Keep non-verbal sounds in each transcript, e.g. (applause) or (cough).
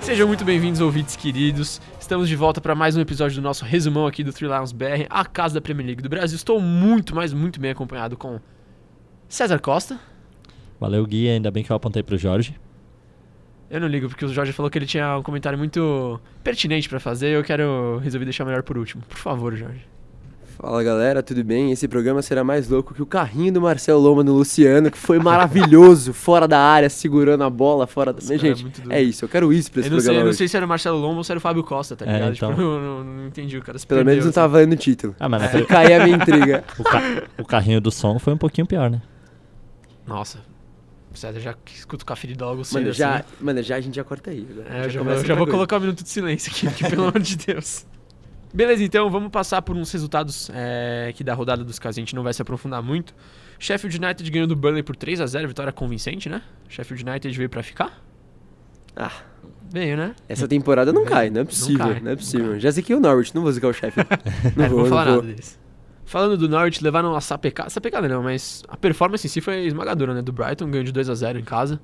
Sejam muito bem-vindos, ouvintes queridos. Estamos de volta para mais um episódio do nosso resumão aqui do Three Lions BR, a casa da Premier League do Brasil. Estou muito, mas muito bem acompanhado com César Costa. Valeu, Gui. Ainda bem que eu apontei pro Jorge. Eu não ligo, porque o Jorge falou que ele tinha um comentário muito pertinente para fazer e eu quero resolver deixar melhor por último. Por favor, Jorge. Fala galera, tudo bem? Esse programa será mais louco que o carrinho do Marcelo Loma no Luciano, que foi maravilhoso, (laughs) fora da área, segurando a bola, fora da. Nossa, é Gente, doido. é isso, eu quero isso pra esse Eu não, sei, programa. eu não sei se era o Marcelo Lombo ou se era o Fábio Costa, tá É, ligado? então. Tipo, eu não, não entendi, o cara se Pelo perdeu, menos não assim. tava valendo o título. Ah, mas Aí caí a minha intriga. (laughs) o, ca- o carrinho do som foi um pouquinho pior, né? Nossa, César já escuta o café logo cedo Mano, já, assim. mano, já a gente já corta aí. agora. É, eu já, eu já vou colocar um minuto de silêncio aqui, porque, (laughs) pelo amor de Deus. Beleza, então vamos passar por uns resultados é, aqui da rodada dos casos. A gente não vai se aprofundar muito. Sheffield United ganhou do Burnley por 3 a 0 vitória convincente, né? Sheffield United veio pra ficar? Ah, Veio, né? essa temporada não cai, não é possível, não, cai, é não possível. Já ziquei o Norwich, não vou zicar o Sheffield. Não (laughs) É, não vou, vou falar não nada vou. deles. Falando do Norwich, levaram a sapecada. Sapecada não, mas a performance em si foi esmagadora, né? Do Brighton, ganhou de 2 a 0 em casa.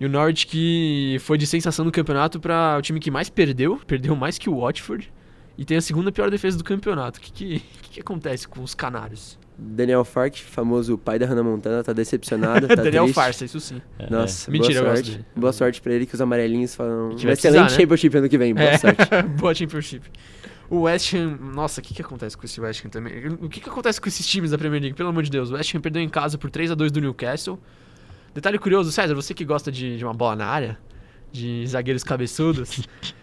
E o Norwich que foi de sensação do campeonato para o time que mais perdeu, perdeu mais que o Watford. E tem a segunda pior defesa do campeonato. O que, que, que, que acontece com os canários? Daniel Fark, famoso pai da Hannah Montana, tá decepcionado. Tá (laughs) Daniel triste. Farsa, isso sim. É, Nossa, Mentira, eu boa gosto sorte. Boa sorte pra ele que os amarelinhos falam. Que Um vai excelente precisar, né? Championship ano que vem, boa É. sorte. (laughs) Boa Championship. O West Ham, nossa, o que, que acontece com esse West Ham também? O que, que acontece com esses times da Premier League? Pelo amor de Deus, o West Ham perdeu em casa por 3 a 2 do Newcastle. Detalhe curioso, César, você que gosta de, de uma bola na área, de zagueiros cabeçudos,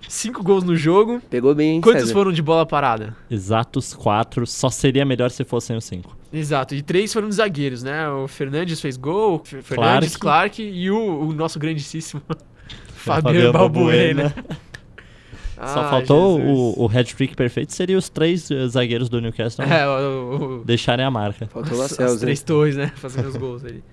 cinco gols no jogo. Pegou bem, hein, Quantos César? foram de bola parada? Exatos quatro. Só seria melhor se fossem os cinco. Exato, e três foram de zagueiros, né? O Fernandes fez gol, o Fer- Fernandes, Clark, e o, o nosso grandíssimo (laughs) Fabiano Balbuena. (laughs) Só Ah, faltou Jesus. o, o hat-trick perfeito. Seria os três eh, zagueiros do Newcastle É, o, o, deixarem a marca. Faltou o As- Lacels, As três torres, né? Fazendo os gols ali.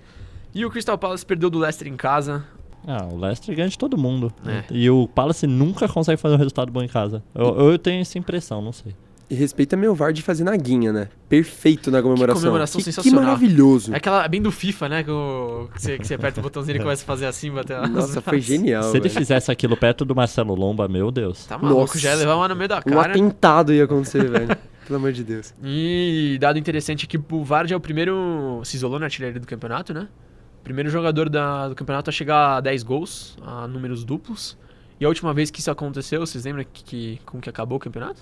E o Crystal Palace perdeu do Leicester em casa. Ah, o Leicester ganha de todo mundo. É. E o Palace nunca consegue fazer um resultado bom em casa. Eu, eu tenho essa impressão, não sei. E respeita meu VAR de fazer naguinha, né? Perfeito na comemoração. comemoração que, que sensacional. maravilhoso. É aquela bem do FIFA, né? Que, o- que você, que você aperta o botãozinho e ele começa a fazer assim, bater Nossa, foi genial. Se ele fizesse aquilo perto do Marcelo Lomba, meu Deus. Tá maluco, Nossa. já ia levar uma no meio da Um cara. atentado ia acontecer, velho. (laughs) Pelo amor de Deus. E dado interessante é que o Vardy é o primeiro. Se isolou na artilharia do campeonato, né? Primeiro jogador da- do campeonato a chegar a 10 gols, a números duplos. E a última vez que isso aconteceu, vocês lembram que, que, como que acabou o campeonato?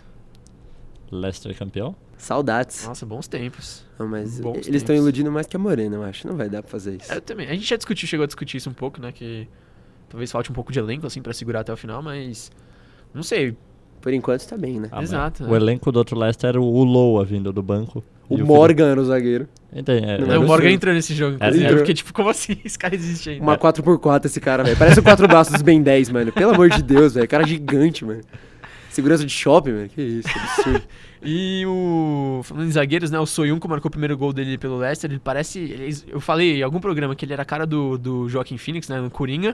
Leicester campeão? Saudades. Nossa, bons tempos. Não, mas Bons eles estão iludindo mais que a Morena, eu acho. Não vai dar pra fazer isso. Eu também. A gente já discutiu, chegou a discutir isso um pouco, né? Que talvez falte um pouco de elenco, assim, pra segurar até o final, mas. Não sei. Por enquanto tá bem, né? Ah, Exato, O é. elenco do outro Leicester era o Loa vindo do banco. O E Morgan era o zagueiro. Então, é, Não, É, o o Morgan entrou nesse jogo, É. Eu fiquei tipo, como assim? (laughs) Esse cara existe ainda. Uma 4x4 esse cara, velho. Parece o quatro braços dos Ben 10, mano. Pelo amor de Deus, velho. Cara gigante, mano. Segurança de shopping, velho. Que isso, absurdo. (laughs) E o. Falando em zagueiros, né? O Soyuncu marcou o primeiro gol dele pelo Leicester. Ele parece. ele- eu falei em algum programa que ele era a cara do, do Joaquim Phoenix, né? No Coringa.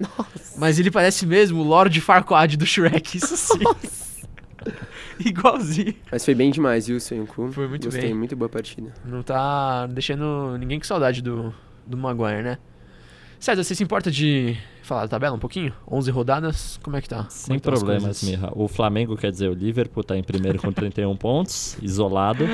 Mas ele parece mesmo o Lord Farquaad do Shrek, isso sim. (laughs) Igualzinho. Mas foi bem demais, viu, Senku? Foi muito Gostei, bem. muito boa partida. Não tá deixando ninguém com saudade do, do Maguire, né? César, você se importa de falar da tabela um pouquinho? 11 rodadas, como é que tá? Sem é que tão as problemas, coisas? Mirra. O Flamengo, quer dizer, o Liverpool tá em primeiro com 31 (laughs) pontos, isolado.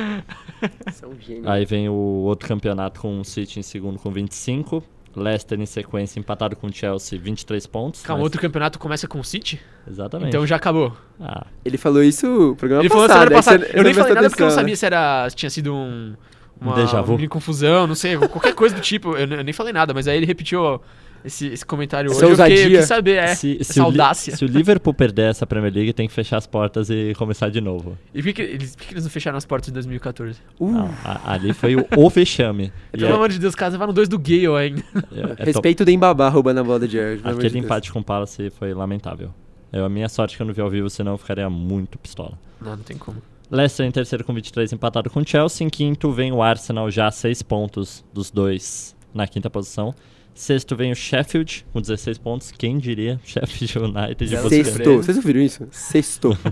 São gênios. Aí vem o outro campeonato com o City em segundo com 25. Leicester em sequência empatado com o Chelsea, 23 pontos. Calma, mas- outro campeonato começa com o City? Exatamente. Então já acabou. Ah, Ele falou isso no programa Ele falou passado. semana é que passada. você- Eu nem falei nada porque eu não sabia se era. se tinha sido um. Uma, déjà vu. uma confusão, não sei, qualquer coisa do tipo. Eu, eu nem falei nada, mas aí ele repetiu ó, esse, esse comentário Essa hoje. Eu, fiquei, eu ousadia. quis saber, é. se, se o audácia. se o Liverpool perder essa Premier League, tem que fechar as portas e começar de novo. E por que, que eles, por que que eles não fecharam as portas de 2014? Uh, Não, a- ali foi o, o vexame. (laughs) E Pelo é- amor de Deus, caso vai no 2 do Gale ainda. (laughs) é- é to- Respeito do Embabá roubando a bola de Jared. de Aquele Deus. empate com o Palace foi lamentável. É a minha sorte que eu não vi ao vivo, senão eu ficaria muito pistola. Não, não tem como. Leicester em terceiro com 23, empatado com o Chelsea. Em quinto vem o Arsenal, já a 6 pontos dos dois na quinta posição. Sexto vem o Sheffield, com 16 pontos. Quem diria? (laughs) Sheffield United. Sextou. surpresa. Vocês ouviram isso? Sextou. (laughs)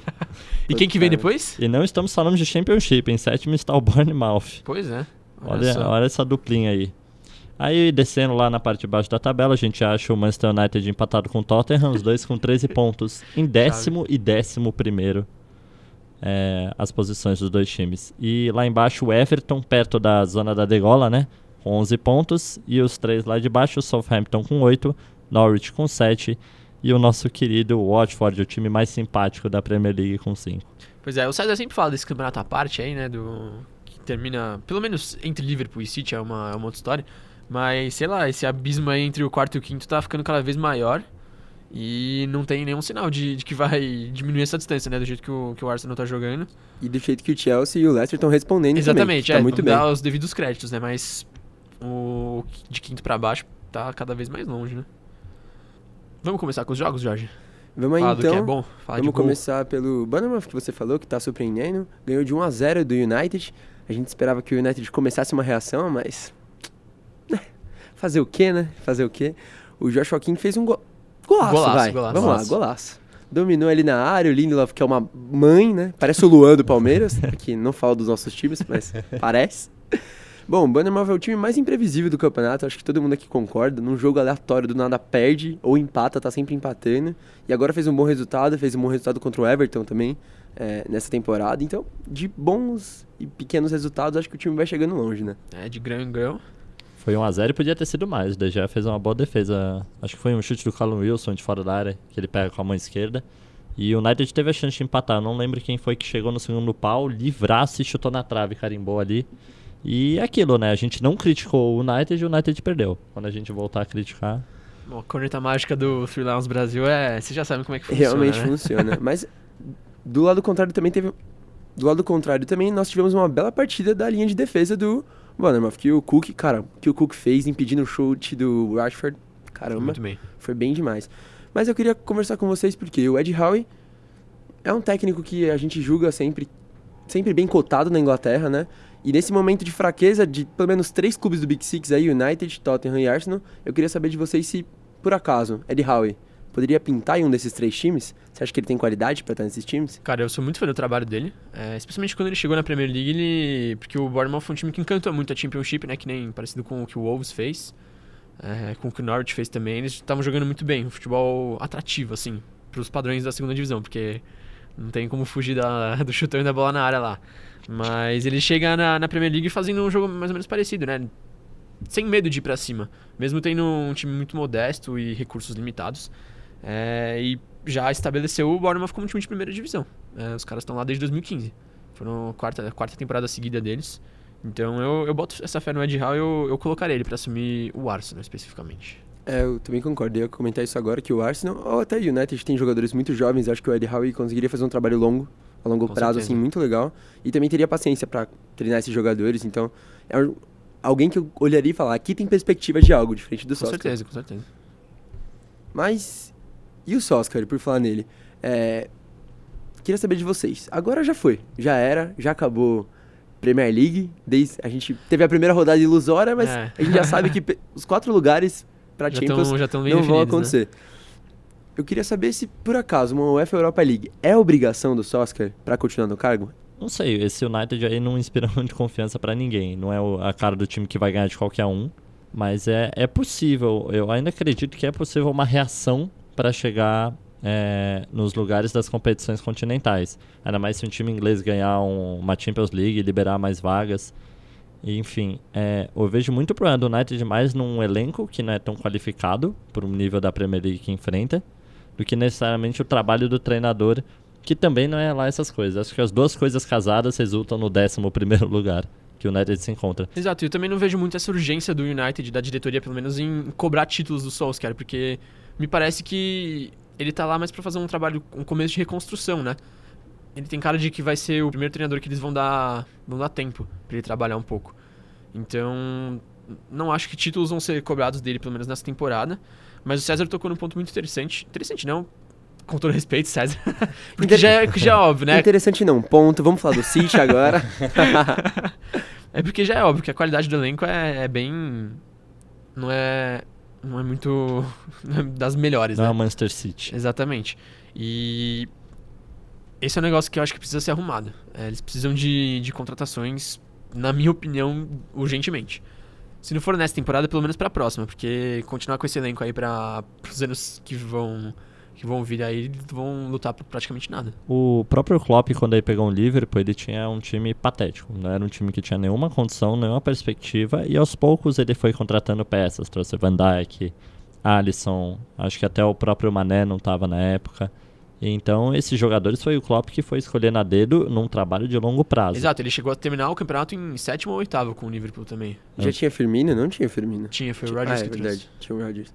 E quem que vem Cara. depois? E não estamos falando de Championship. Em sétimo está o Bournemouth. Pois é. Olha, só. olha essa duplinha aí. Aí descendo lá na parte de baixo da tabela, a gente acha o Manchester United empatado com o Tottenham, os dois com 13 (laughs) pontos em décimo e décimo primeiro é, as posições dos dois times. E lá embaixo o Everton, perto da zona da degola, né? Com 11 pontos. E os três lá de baixo, o Southampton com 8, Norwich com 7 e o nosso querido Watford, o time mais simpático da Premier League com 5. Pois é, o César sempre fala desse campeonato à parte aí, né? Do. Que termina, pelo menos entre Liverpool e City, é uma, é uma outra história. Mas, sei lá, esse abismo aí entre o quarto e o quinto tá ficando cada vez maior. E não tem nenhum sinal de, de que vai diminuir essa distância, né? Do jeito que o, que o Arsenal tá jogando. E do jeito que o Chelsea e o Leicester estão respondendo Exatamente, também. é. Tá muito não bem. dá os devidos créditos, né? Mas o de quinto pra baixo tá cada vez mais longe, né? Vamos começar com os jogos, Jorge? Vamos aí Fala que é então. bom. Fala Vamos começar pelo Bournemouth, que você falou, que tá surpreendendo. Ganhou de 1 a 0 do United. A gente esperava que o United começasse uma reação, mas... né, Fazer o quê, né? Fazer o quê? O Joshua King fez um go... golaço, Golaço, vai. golaço. Vamos lá, Golaço. golaço. Dominou ali na área, o Lindelof, que é uma mãe, né? Parece o Luan do Palmeiras. (laughs) Aqui não falo dos nossos times, mas parece. Bom, o Bournemouth é o time mais imprevisível do campeonato, acho que todo mundo aqui concorda. Num jogo aleatório, do nada perde ou empata, tá sempre empatando. E agora fez um bom resultado, fez um bom resultado contra o Everton também é, nessa temporada. Então, de bons e pequenos resultados, acho que o time vai chegando longe, né? É, de grão em grão. Foi 1x0 e podia ter sido mais. O Gea fez uma boa defesa. Acho que foi um chute do Callum Wilson de fora da área, que ele pega com a mão esquerda. E o United teve a chance de empatar. Não lembro quem foi que chegou no segundo pau, livraço e chutou na trave, carimbou ali. E é aquilo, né? A gente não criticou o United e o United perdeu. Quando a gente voltar a criticar. Bom, a corneta mágica do Three Lions Brasil é. Vocês já sabem como é que funciona. Realmente né? funciona. (laughs) Mas do lado contrário também teve. Do lado contrário também nós tivemos uma bela partida da linha de defesa do Bournemouth. Que o Cook, cara, o que o Cook fez impedindo o chute do Rashford. Caramba. Muito bem. Foi bem demais. Mas eu queria conversar com vocês porque o Ed Howe é um técnico que a gente julga sempre, sempre bem cotado na Inglaterra, né? E nesse momento de fraqueza de pelo menos três clubes do Big Six aí, United, Tottenham e Arsenal, eu queria saber de vocês se, por acaso, Ed Howe poderia pintar em um desses três times? Você acha que ele tem qualidade pra estar nesses times? Cara, eu sou muito fã do trabalho dele, é, especialmente quando ele chegou na Premier League, ele... porque o Bournemouth foi um time que encantou muito a Championship, né, que nem parecido com o que o Wolves fez, é, com o que o Norwich fez também, eles estavam jogando muito bem, um futebol atrativo, assim, pros padrões da segunda divisão, porque não tem como fugir da, (laughs) do chutão e da bola na área lá. Mas ele chega na, na Premier League fazendo um jogo mais ou menos parecido, né, sem medo de ir pra cima, mesmo tendo um time muito modesto e recursos limitados, é, e já estabeleceu o Bournemouth como um time de primeira divisão. É, os caras estão lá desde 2015. Foram a quarta, a quarta temporada seguida deles. Então eu, eu boto essa fé no Ed Howe e eu, eu colocaria ele pra assumir o Arsenal especificamente. É, eu também concordo. Eu ia comentar isso agora, que o Arsenal, ou até o United, tem jogadores muito jovens. Acho que o Ed Howe conseguiria fazer um trabalho longo, a longo Com prazo, certeza. assim, muito legal. E também teria paciência pra treinar esses jogadores. Então, é um- alguém que eu olharia e falar, aqui tem perspectiva de algo, diferente do Com Solskjaer. certeza, com certeza. Mas, e o Solskjaer, por falar nele? É, queria saber de vocês. Agora já foi, já era, já acabou Premier League. Desde, a gente teve a primeira rodada ilusória, mas É. a gente já sabe que os quatro lugares pra Já Champions estão já tão bem não vão né? acontecer. Eu queria saber se, por acaso, uma UEFA Europa League é obrigação do Solskjaer pra continuar no cargo? Não sei, esse United aí não inspira (laughs) muito confiança pra ninguém. Não é o- a cara do time que vai ganhar de qualquer um. Mas é, é possível, eu ainda acredito que é possível uma reação para chegar é, nos lugares das competições continentais. Ainda mais se um time inglês ganhar um- uma Champions League e liberar mais vagas. Enfim, é, eu vejo muito problema do United mais num elenco que não é tão qualificado por um nível da Premier League que enfrenta, do que necessariamente o trabalho do treinador, que também não é lá essas coisas. Acho que as duas coisas casadas resultam no 11 primeiro lugar que o United se encontra. Exato, eu também não vejo muito essa urgência do United, da diretoria, pelo menos, em cobrar títulos do Solskjaer, porque me parece que ele tá lá mais pra fazer um trabalho, um começo de reconstrução, né? Ele tem cara de que vai ser o primeiro treinador que eles vão dar, vão dar tempo pra ele trabalhar um pouco. Então, não acho que títulos vão ser cobrados dele, pelo menos nessa temporada. Mas o César tocou num ponto muito interessante. Interessante, não? Com todo respeito, César. (laughs) Porque já é, já é óbvio, né? Interessante não, ponto. Vamos falar do City agora. (laughs) É porque já é óbvio que a qualidade do elenco é, é bem. Não é. Não é muito. (laughs) não é das melhores, Não é né? o Manchester City. Exatamente. E. Esse é um negócio que eu acho que precisa ser arrumado. É, eles precisam de, de contratações, na minha opinião, urgentemente. Se não for nessa temporada, pelo menos pra próxima, porque continuar com esse elenco aí para os anos que vão que vão vir aí, vão lutar por praticamente nada. O próprio Klopp, quando ele pegou o Liverpool, ele tinha um time patético. Não era um time que tinha nenhuma condição, nenhuma perspectiva. E aos poucos ele foi contratando peças. Trouxe Van Dijk, Alisson, acho que até o próprio Mané não estava na época. Então, esses jogadores foi o Klopp que foi escolhendo a dedo num trabalho de longo prazo. Exato, ele chegou a terminar o campeonato em sétimo ou oitavo com o Liverpool também. Já tinha Firmino? Não tinha Firmino. Tinha, foi o Rodgers ah, é que verdade. trouxe. Tinha o Rodgers.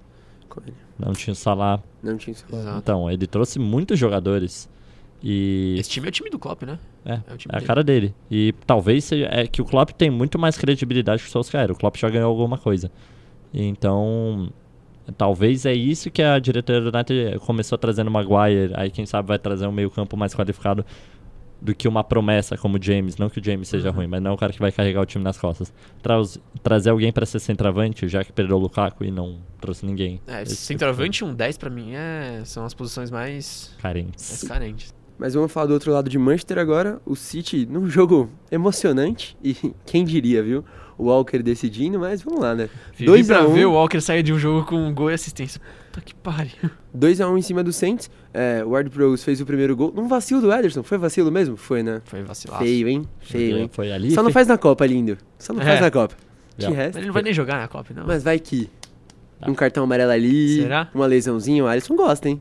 Não tinha Salah. Não tinha isso. Exato. Então, ele trouxe muitos jogadores. E Esse time é o time do Klopp, né? é, É o time é a dele. cara dele. E talvez seja. É que o Klopp tem muito mais credibilidade que o Solskjaer. O Klopp já ganhou alguma coisa. Então. Talvez é isso que a diretoria do United começou trazendo o Maguire. Aí quem sabe vai trazer um meio-campo mais qualificado do que uma promessa como o James. Não que o James seja Uhum. ruim, mas não é o cara que vai carregar o time nas costas. Traz- trazer alguém pra ser centroavante, já que perdeu o Lukaku e não trouxe ninguém. É, Esse centroavante e um 10 pra mim é, são as posições mais, Carentes. mais carentes. Mas vamos falar do outro lado de Manchester agora. O City num jogo emocionante. E (laughs) quem diria, viu? O Walker decidindo, mas vamos lá, né? Vivi 2 pra a 1 ver o Walker sair de um jogo com um gol e assistência. Puta que pariu. 2x1 em cima do Saints. É, o Ward Prowse fez o primeiro gol. Num vacilo do Ederson. Foi vacilo mesmo? Foi, né? Foi vacilaço. Feio, hein? Feio, hein? Foi ali. Só não faz na Copa, lindo. Só não É. faz na Copa. De Já. resto. Ele não vai nem jogar na Copa, não. Mas vai que. Tá. Um cartão amarelo ali. Será? Uma lesãozinha. O Alisson gosta, hein?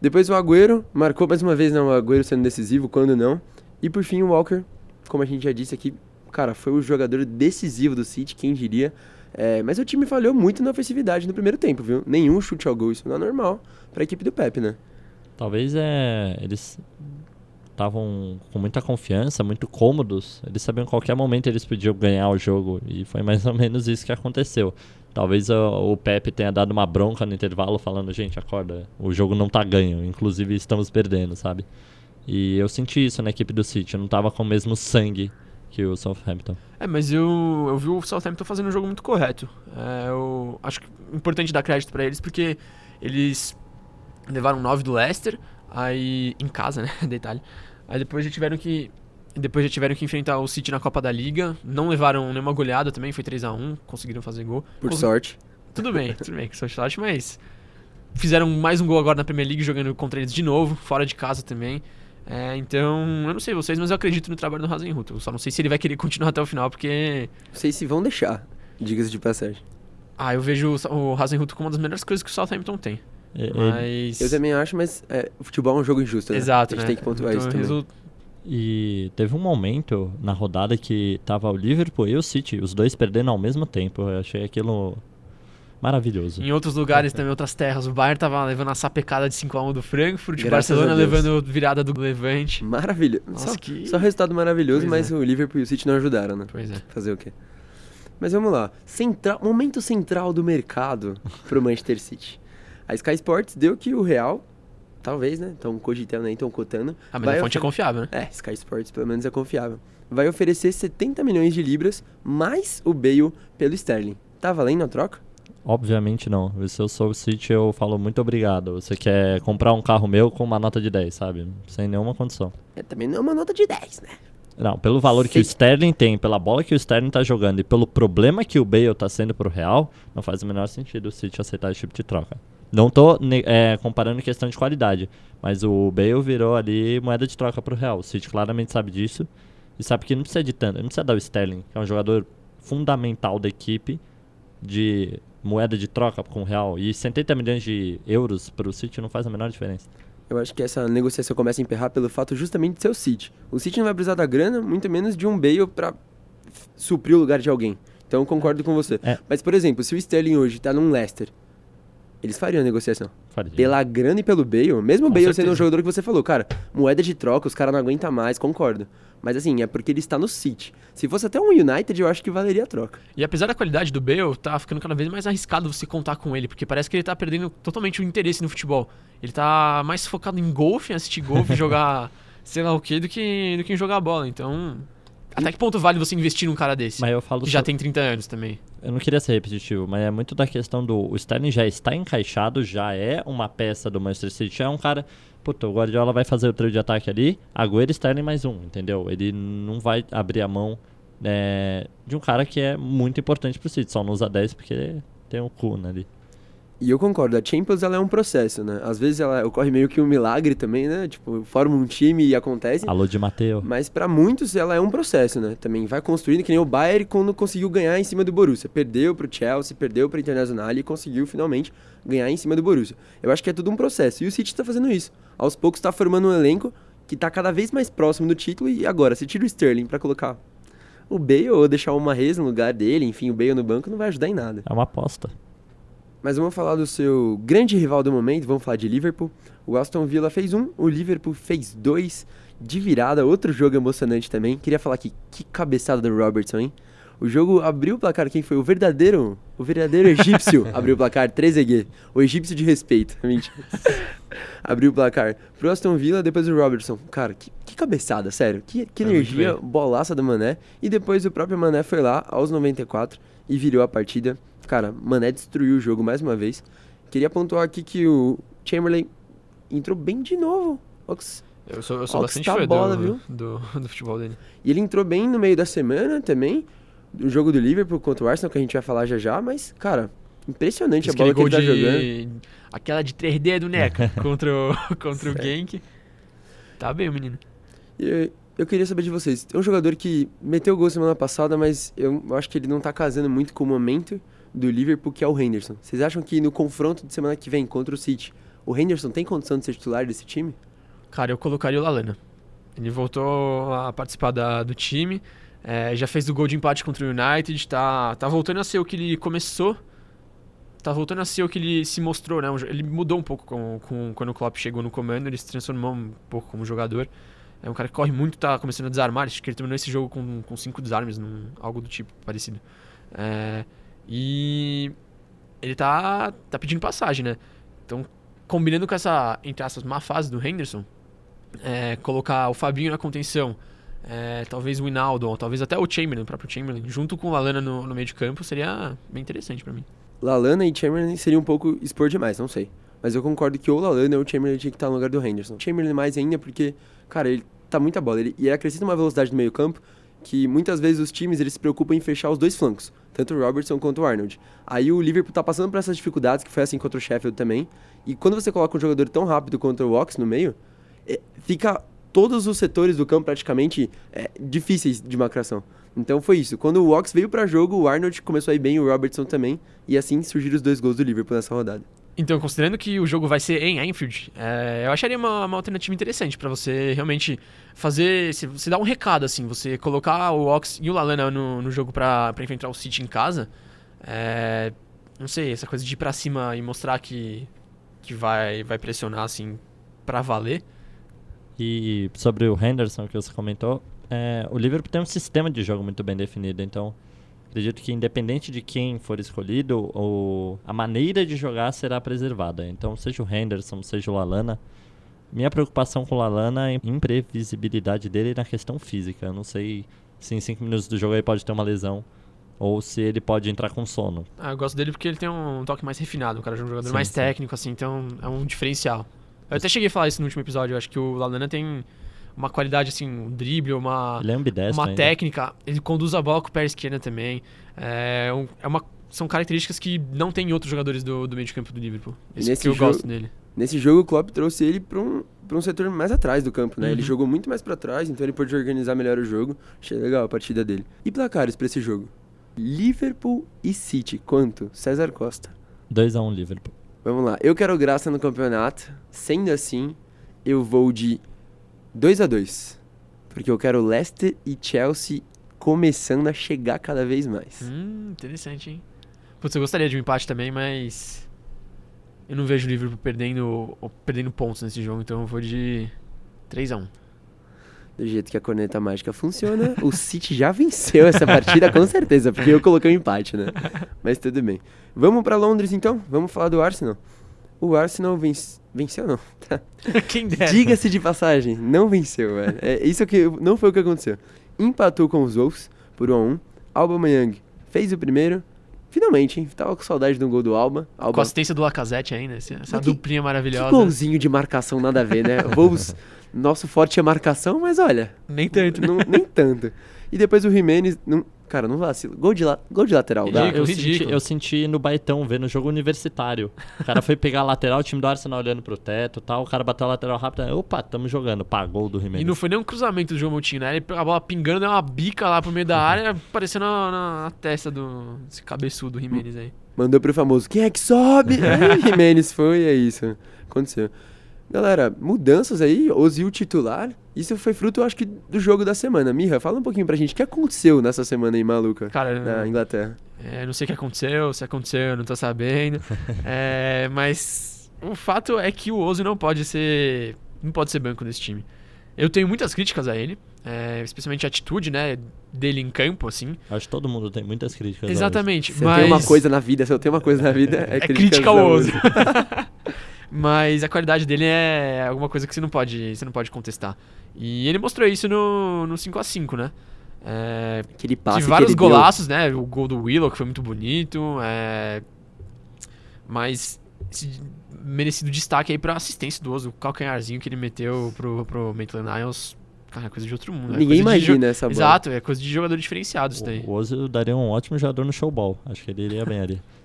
Depois o Agüero. Marcou mais uma vez, né? O Agüero sendo decisivo, quando não. E por fim o Walker, como a gente já disse aqui, cara, foi o jogador decisivo do City, quem diria. É, mas o time falhou muito na ofensividade no primeiro tempo, viu? Nenhum chute ao gol, isso não é normal pra equipe do Pepe, né? Talvez é, eles estavam com muita confiança, muito cômodos. Eles sabiam que a qualquer momento eles podiam ganhar o jogo. E foi mais ou menos isso que aconteceu. Talvez o, o Pepe tenha dado uma bronca no intervalo falando, gente, acorda, o jogo não tá ganho, inclusive estamos perdendo, sabe? E eu senti isso na equipe do City, eu não tava com o mesmo sangue que o Southampton. É, mas eu, eu vi o Southampton fazendo um jogo muito correto. É, eu acho que é importante dar crédito pra eles, porque eles levaram 9 do Leicester, aí em casa, né, (laughs) detalhe. Aí depois já tiveram que depois já tiveram que enfrentar o City na Copa da Liga, não levaram nenhuma goleada também, foi 3 a 1, conseguiram fazer gol. Por Cons- sorte. Tudo bem, tudo bem, que são sorte, mas fizeram mais um gol agora na Premier League jogando contra eles de novo, fora de casa também. É, então, eu não sei vocês, mas eu acredito no trabalho do Hasenhutt. Eu só não sei se ele vai querer continuar até o final, porque Não sei se vão deixar, diga-se de passagem. Ah, eu vejo o, Hasenhutt como uma das melhores coisas que o Southampton tem. E- ele- Mas. Eu também acho, mas é, o futebol é um jogo injusto, né? Exato, A gente né? tem que pontuar Então, isso também. E teve um momento na rodada que tava o Liverpool e o City, os dois perdendo ao mesmo tempo. Eu achei aquilo maravilhoso. Em outros lugares também, outras terras. O Bayern tava levando a sapecada de 5x1 do Frankfurt, o Graças Barcelona levando virada do Levante. Maravilhoso. Nossa, Só, que- só resultado maravilhoso, Pois mas é. o Liverpool e o City não ajudaram, né? Pois é. Fazer o quê? Mas vamos lá. Central, momento central do mercado pro Manchester City. A Sky Sports deu que o Real, talvez, né? Estão cogitando aí, estão cotando. Ah, mas a fonte é confiável, né? É, Sky Sports pelo menos é confiável. Vai oferecer 70 milhões de libras, mais o Bale pelo Sterling. Tá valendo a troca? Obviamente não. Se eu sou o City, eu falo muito obrigado. Você quer comprar um carro meu com uma nota de 10, sabe? Sem nenhuma condição. É, também não é uma nota de 10, né? Não, pelo valor que o Sterling tem, pela bola que o Sterling tá jogando e pelo problema que o Bale tá sendo pro Real, não faz o menor sentido o City aceitar esse tipo de troca. Não tô é, comparando questão de qualidade, mas o Bale virou ali moeda de troca pro Real. O City claramente sabe disso e sabe que não precisa de tanto, não precisa dar o Sterling, que é um jogador fundamental da equipe, de moeda de troca com o Real. E 70 milhões de euros pro City não faz a menor diferença. Eu acho que essa negociação começa a emperrar pelo fato justamente de ser o City. O City não vai precisar da grana, muito menos de um Bale pra f- suprir o lugar de alguém. Então eu concordo com você. É. Mas, por exemplo, se o Sterling hoje tá num Leicester, eles fariam a negociação. Faria. Pela grana e pelo Bale, mesmo o Bale sendo certeza. um jogador que você falou, cara, moeda de troca, os caras não aguentam mais, concordo. Mas assim, é porque ele está no City. Se fosse até um United, eu acho que valeria a troca. E apesar da qualidade do Bale, tá ficando cada vez mais arriscado você contar com ele, porque parece que ele tá perdendo totalmente o interesse no futebol. Ele tá mais focado em golfe, em assistir golfe, (laughs) jogar sei lá o que, do que, do que em jogar bola. Então, até que ponto vale você investir num cara desse? Mas eu falo Que já so- tem 30 anos também. Eu não queria ser repetitivo, mas é muito da questão do. O Sterling já está encaixado, já é uma peça do Manchester City. É um cara. Puta, o Guardiola vai fazer o trio de ataque ali, Agüero Sterling mais um, entendeu? Ele não vai abrir a mão é, de um cara que é muito importante pro City. Só não usa 10 porque tem um cu né, ali. E eu concordo, a Champions ela é um processo, né? Às vezes ela ocorre meio que um milagre também, né? Tipo, forma um time e acontece. Alô de Mateu. Mas pra muitos ela é um processo, né? Também vai construindo, que nem o Bayern quando conseguiu ganhar em cima do Borussia. Perdeu pro Chelsea, perdeu pro Internacional e conseguiu finalmente ganhar em cima do Borussia. Eu acho que é tudo um processo. E o City tá fazendo isso. Aos poucos tá formando um elenco que tá cada vez mais próximo do título e agora, se tira o Sterling pra colocar o Bale ou deixar o Mahrez no lugar dele, enfim, o Bale no banco não vai ajudar em nada. É uma aposta. Mas vamos falar do seu grande rival do momento, vamos falar de Liverpool. O Aston Villa fez um, o Liverpool fez dois de virada, outro jogo emocionante também. Queria falar aqui, que cabeçada do Robertson, hein? O jogo abriu o placar, quem foi? O verdadeiro, o verdadeiro (laughs) egípcio abriu o placar, 3EG, o egípcio de respeito, (laughs) mentira. abriu o placar pro Aston Villa, depois o Robertson. Cara, que, que cabeçada, sério, que, que muito energia, bolaça do Mané. E depois o próprio Mané foi lá, aos 94, e virou a partida. Cara, Mané destruiu o jogo mais uma vez. Queria pontuar aqui que o Chamberlain entrou bem de novo. Ox. Eu sou, eu sou que bastante está fã bola, do, viu? Do, do futebol dele. E ele entrou bem no meio da semana também. O jogo do Liverpool contra o Arsenal, que a gente vai falar já já, mas, cara, impressionante Fez a bola que ele tá de... jogando. Aquela de 3D do Neca contra o, contra o. Genk. Tá bem, menino. E eu, queria saber de vocês. Tem um jogador que meteu gol semana passada, mas eu acho que ele não tá casando muito com o momento do Liverpool, que é o Henderson. Vocês acham que no confronto de semana que vem contra o City, o Henderson tem condição de ser titular desse time? Cara, eu colocaria o Lalana. Ele voltou a participar da- do time, é, já fez o gol de empate contra o United, tá, tá voltando a ser o que ele começou, tá voltando a ser o que ele se mostrou, né? Ele mudou um pouco com, com- quando o Klopp chegou no comando, ele se transformou um pouco como jogador. É um cara que corre muito, tá começando a desarmar, acho que ele terminou esse jogo com, com cinco desarmes, num, algo do tipo, parecido. É, e ele tá, tá pedindo passagem, né? Então, combinando com essa, entre aspas, má fase do Henderson, é, colocar o Fabinho na contenção, é, talvez o Hinaldo, ou talvez até o Chamberlain, o próprio Chamberlain, junto com o Lalana no, no meio de campo, seria bem interessante pra mim. Lalana e Chamberlain seria um pouco expor demais, não sei. Mas eu concordo que ou o Lalana ou o Chamberlain tinha que estar no lugar do Henderson. Chamberlain mais ainda porque, cara, ele tá muita bola. Ele, e acrescenta uma velocidade no meio campo que muitas vezes os times eles se preocupam em fechar os dois flancos, tanto o Robertson quanto o Arnold. Aí o Liverpool tá passando por essas dificuldades, que foi assim contra o Sheffield também. E quando você coloca um jogador tão rápido quanto o Ox no meio, é, fica todos os setores do campo praticamente é, difíceis de marcação. Então foi isso. Quando o Ox veio pra jogo, o Arnold começou a ir bem, o Robertson também, e assim surgiram os dois gols do Liverpool nessa rodada. Então, considerando que o jogo vai ser em Anfield, é, eu acharia uma, uma alternativa interessante pra você realmente fazer. Se você dar um recado, assim, você colocar o Ox e o Lalana no, no jogo pra enfrentar o City em casa. é, não sei, essa coisa de ir pra cima e mostrar que, que vai, vai pressionar, assim, pra valer. E sobre o Henderson que você comentou, é, o Liverpool tem um sistema de jogo muito bem definido, então acredito que independente de quem for escolhido, o, a maneira de jogar será preservada. Então, seja o Henderson, seja o Lalana, minha preocupação com o Lalana é a imprevisibilidade dele na questão física. Eu não sei se em 5 minutos do jogo ele pode ter uma lesão ou se ele pode entrar com sono. Ah, eu gosto dele porque ele tem um toque mais refinado, o cara é um jogador Sim, mais sim. técnico, assim, então é um diferencial. Eu até cheguei a falar isso no último episódio, eu acho que o Lalana tem uma qualidade, assim, um drible, uma, Ele é uma ainda. técnica, ele conduz a bola com o pé esquerdo também. É, um- é uma, são características que não tem em outros jogadores do, do meio de campo do Liverpool. Isso Nesse que eu jogo- gosto dele. Nesse jogo, o Klopp trouxe ele para um, pra um setor mais atrás do campo, né? Ele Uhum. jogou muito mais para trás, então ele pôde organizar melhor o jogo. Achei legal a partida dele. E placares para esse jogo? Liverpool e City, quanto? César Costa. 2x1 Liverpool. Vamos lá. Eu quero graça no campeonato. Sendo assim, eu vou de 2 a 2 Porque eu quero Leicester e Chelsea começando a chegar cada vez mais. Hum, interessante, hein? Putz, eu gostaria de um empate também, mas. Eu não vejo o Liverpool perdendo, perdendo pontos nesse jogo, então eu vou de 3x1. Do jeito que a corneta mágica funciona, o (laughs) City já venceu essa partida com certeza, porque eu coloquei um empate, né? (laughs) Mas tudo bem. Vamos pra Londres então? Vamos falar do Arsenal. O Arsenal vence... venceu não. (laughs) Tá. (laughs) Quem dera. Diga-se de passagem, não venceu, velho. É, isso que não foi o que aconteceu. Empatou com os Wolves por 1 a 1. Alba Mayang fez o primeiro. Finalmente, hein? Tava com saudade do gol do Alba. Alba Com assistência do Lacazette ainda, essa, essa que- duplinha Que maravilhosa. golzinho de marcação nada a ver, né? (laughs) Wolves, nosso forte é marcação, mas olha, Nem tanto, né? não- nem tanto. E depois o Jimenez. Não, cara, não vacila. Gol de, la, gol de lateral. Dá. Ridículo, eu, senti, ridículo. eu senti no Baitão, vendo o jogo universitário. O cara foi pegar a lateral, o time do Arsenal olhando pro teto e tal. O cara bateu a lateral rápida. Opa, tamo jogando. Pagou do Jimenez. E não foi nem um cruzamento do João Moutinho, né? Ele pegou a bola pingando, deu uma bica lá pro meio da área, aparecendo na, na- na testa do desse cabeçudo Jimenez aí. Mandou pro famoso, quem é que sobe? (laughs) Aí, Jimenez foi, é isso. Aconteceu. Galera, mudanças aí, Ozil titular. Isso foi fruto, eu acho que, do jogo da semana. Mirra, fala um pouquinho pra gente. O que aconteceu nessa semana aí, maluca? Cara, Na Inglaterra. É, não sei o que aconteceu, se aconteceu, eu não tô sabendo. (laughs) É, mas o fato é que o Ozil não pode ser. Não pode ser banco nesse time. Eu tenho muitas críticas a ele, é, especialmente a atitude, né, dele em campo, assim. Acho que todo mundo tem muitas críticas. Exatamente. Se mas... eu tenho uma coisa na vida, se eu tenho uma coisa na vida, é, (laughs) É crítica ao ao Ozil. (laughs) Mas a qualidade dele é alguma coisa que você não pode, você não pode contestar. E ele mostrou isso no, no 5x5, né? É, Aquele passe Tive que vários ele deu. golaços, né? O gol do Willow, que foi muito bonito. é, Mas esse merecido destaque aí pra assistência do Ozo, o calcanharzinho que ele meteu pro, pro Maitland Niles. Cara, é coisa de outro mundo. é Ninguém de imagina essa bola. Exato, é coisa de jogador diferenciado isso daí. O Ozil daria um ótimo jogador no showball. Acho que ele iria bem ali. (laughs)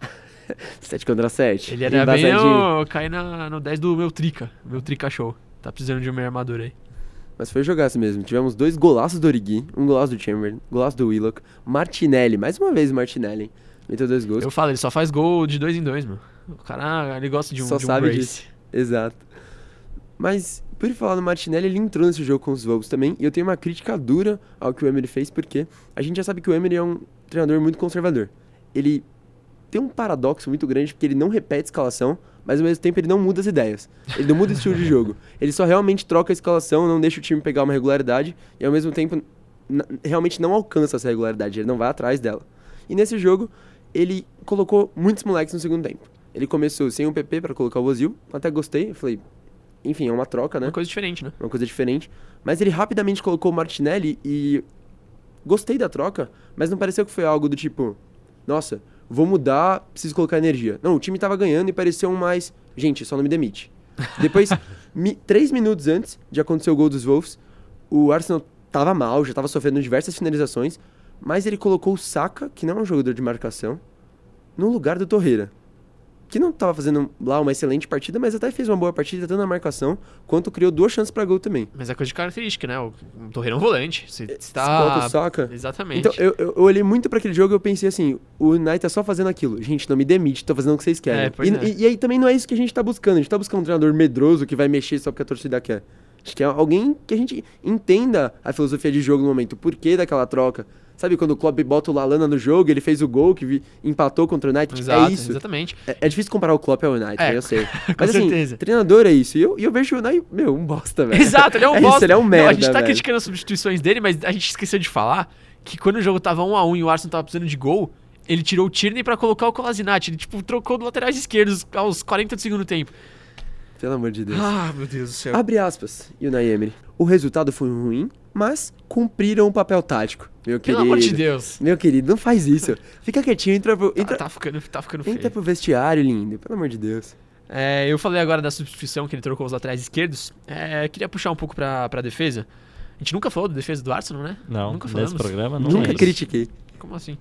(laughs) 7 contra 7. Ele era bem o, cair na, no 10 do meu Trica, meu Trica Show. Tá precisando de um meio armador aí. Mas foi jogaço mesmo. Tivemos dois golaços do Origi, um golaço do Chamberlain, golaço do Willock, Martinelli, mais uma vez o Martinelli. Meteu dois gols. Eu falo, ele só faz gol de dois em dois, mano. O cara, ele gosta de um, Só de um sabe brace. disso. Exato. Mas, por falar no Martinelli, ele entrou nesse jogo com os Wolves também. E eu tenho uma crítica dura ao que o Emery fez, porque a gente já sabe que o Emery é um treinador muito conservador. Ele tem um paradoxo muito grande, porque ele não repete escalação, mas ao mesmo tempo ele não muda as ideias. Ele não muda o estilo de jogo. Ele só realmente troca a escalação, não deixa o time pegar uma regularidade, e ao mesmo tempo realmente não alcança essa regularidade, ele não vai atrás dela. E nesse jogo, ele colocou muitos moleques no segundo tempo. Ele começou sem o PP para colocar o Ozil, até gostei, falei, enfim, é uma troca, né? Uma coisa diferente, né? uma coisa diferente. Mas ele rapidamente colocou o Martinelli e gostei da troca, mas não pareceu que foi algo do tipo, nossa, vou mudar, preciso colocar energia. Não, o time tava ganhando e pareceu um mais, gente, só não me demite. Depois, (laughs) mi- três minutos antes de acontecer o gol dos Wolves, o Arsenal tava mal, já tava sofrendo diversas finalizações, mas ele colocou o Saka, que não é um jogador de marcação, no lugar do Torreira. Que não tava fazendo lá uma excelente partida, mas até fez uma boa partida, tanto na marcação, quanto criou duas chances pra gol também. Mas é coisa de característica, né? O, o Torreira é um volante. Você Você tá... coloca o Saka. Exatamente. Então, eu, eu, olhei muito pra aquele jogo e eu pensei assim, o United tá só fazendo aquilo. Gente, não me demite, tô fazendo o que vocês querem. É, e, é. e- e aí também não é isso que a gente tá buscando. A gente tá buscando um treinador medroso que vai mexer só porque a torcida quer. Acho que é alguém que a gente entenda a filosofia de jogo no momento, o porquê daquela troca. Sabe quando o Klopp bota o Lalana no jogo, ele fez o gol que empatou contra o United? Exato, é isso. exatamente. É, é difícil comparar o Klopp ao United, É, né? eu sei. (laughs) com Mas assim, certeza. treinador é isso. E eu, e eu vejo o United, meu, um bosta, velho. Exato, ele é um (laughs) É bosta. isso, ele é um Não, merda, a gente tá velho. criticando as substituições dele, mas a gente esqueceu de falar que quando o jogo tava 1 a 1 e o Arsenal tava precisando de gol, ele tirou o Tierney pra colocar o Kolasinac. Ele, tipo, trocou do laterais esquerdos aos 40 do segundo tempo. Pelo amor de Deus. Ah, meu Deus do céu. Abre aspas, Unai Emery. O resultado foi ruim, mas cumpriram o papel tático. Meu Pelo querido. amor de Deus. Meu querido, não faz isso. Fica quietinho, entra pro, Tá, entra, tá ficando, tá ficando feio. entra pro vestiário, lindo. Pelo amor de Deus. É, eu falei agora da substituição que ele trocou os laterais esquerdos. É, queria puxar um pouco pra, pra defesa. A gente nunca falou da defesa do Arsenal, né? Não, Nunca nesse falamos. programa não Nunca é critiquei. Como assim?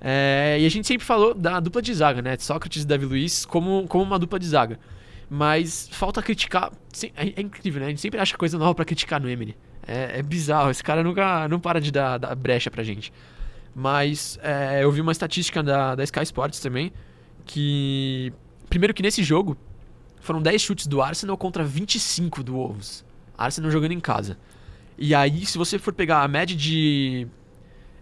É, e a gente sempre falou da dupla de zaga, né? Sócrates e Davi Luiz como, como uma dupla de zaga. Mas falta criticar. É, é incrível, né? A gente sempre acha coisa nova pra criticar no Emery. É, é bizarro. Esse cara nunca não para de dar, dar brecha pra gente. Mas é, eu vi uma estatística da, da Sky Sports também. Que. Primeiro que nesse jogo foram 10 chutes do Arsenal contra 25 do Wolves. Arsenal jogando em casa. E aí, se você for pegar a média de,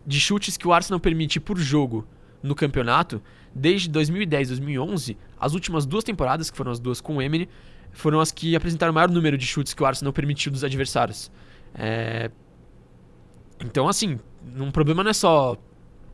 de chutes que o Arsenal permite por jogo no campeonato, desde 2010 2011, as últimas duas temporadas, que foram as duas com o Emery, foram as que apresentaram o maior número de chutes que o Arsenal permitiu dos adversários. É, Então, assim, um problema não é só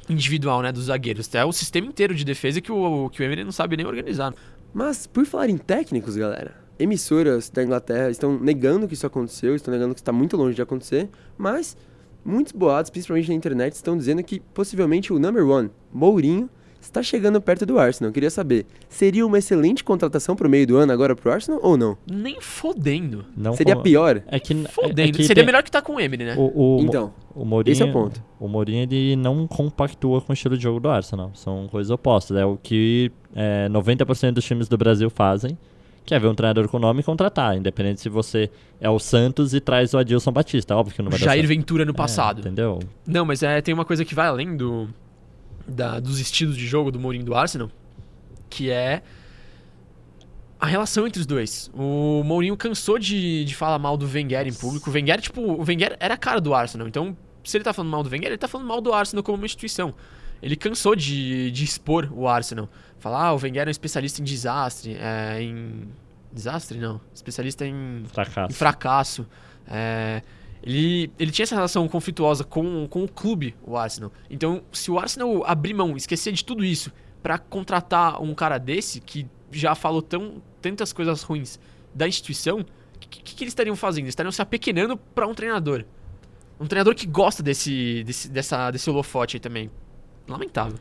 individual, né, dos zagueiros, é o sistema inteiro de defesa que o, que o Emery não sabe nem organizar. Mas, por falar em técnicos, galera, emissoras da Inglaterra estão negando que isso aconteceu, estão negando que está muito longe de acontecer, mas muitos boatos, principalmente na internet, estão dizendo que possivelmente o number one, Mourinho, está chegando perto do Arsenal. Eu queria saber, seria uma excelente contratação pro meio do ano agora pro Arsenal ou não? Nem fodendo. Não seria como- pior? É que, é- Fodendo. é que Seria tem- melhor que tá com o Emery, né? O, o, Então, o Mourinho, esse é o ponto. O Mourinho ele não compactua com o estilo de jogo do Arsenal. São coisas opostas. É o que é, 90% dos times do Brasil fazem, que é ver um treinador com nome e contratar. Independente se você é o Santos e traz o Adilson Batista. Óbvio que não vai dar Jair. Ventura no É, passado. entendeu? Não, mas é, tem uma coisa que vai além do, da- dos estilos de jogo do Mourinho do Arsenal, que é a relação entre os dois. O Mourinho cansou de, de falar mal do Wenger em público. O Wenger, tipo, o Wenger era a cara do Arsenal. Então, se ele tá falando mal do Wenger, ele tá falando mal do Arsenal como uma instituição. Ele cansou de, de expor o Arsenal. Falar, ah, o Wenger é um especialista em desastre, é, em... Desastre, não. Especialista em em Fracasso. fracasso. É, ele, ele tinha essa relação conflituosa com, com o clube, o Arsenal. Então, se o Arsenal abrir mão, esquecer de tudo isso pra contratar um cara desse, que já falou tão, tantas coisas ruins da instituição, o que, que, eles estariam fazendo? Eles estariam se apequenando pra um treinador. Um treinador que gosta desse, desse, dessa, desse holofote aí também. Lamentável.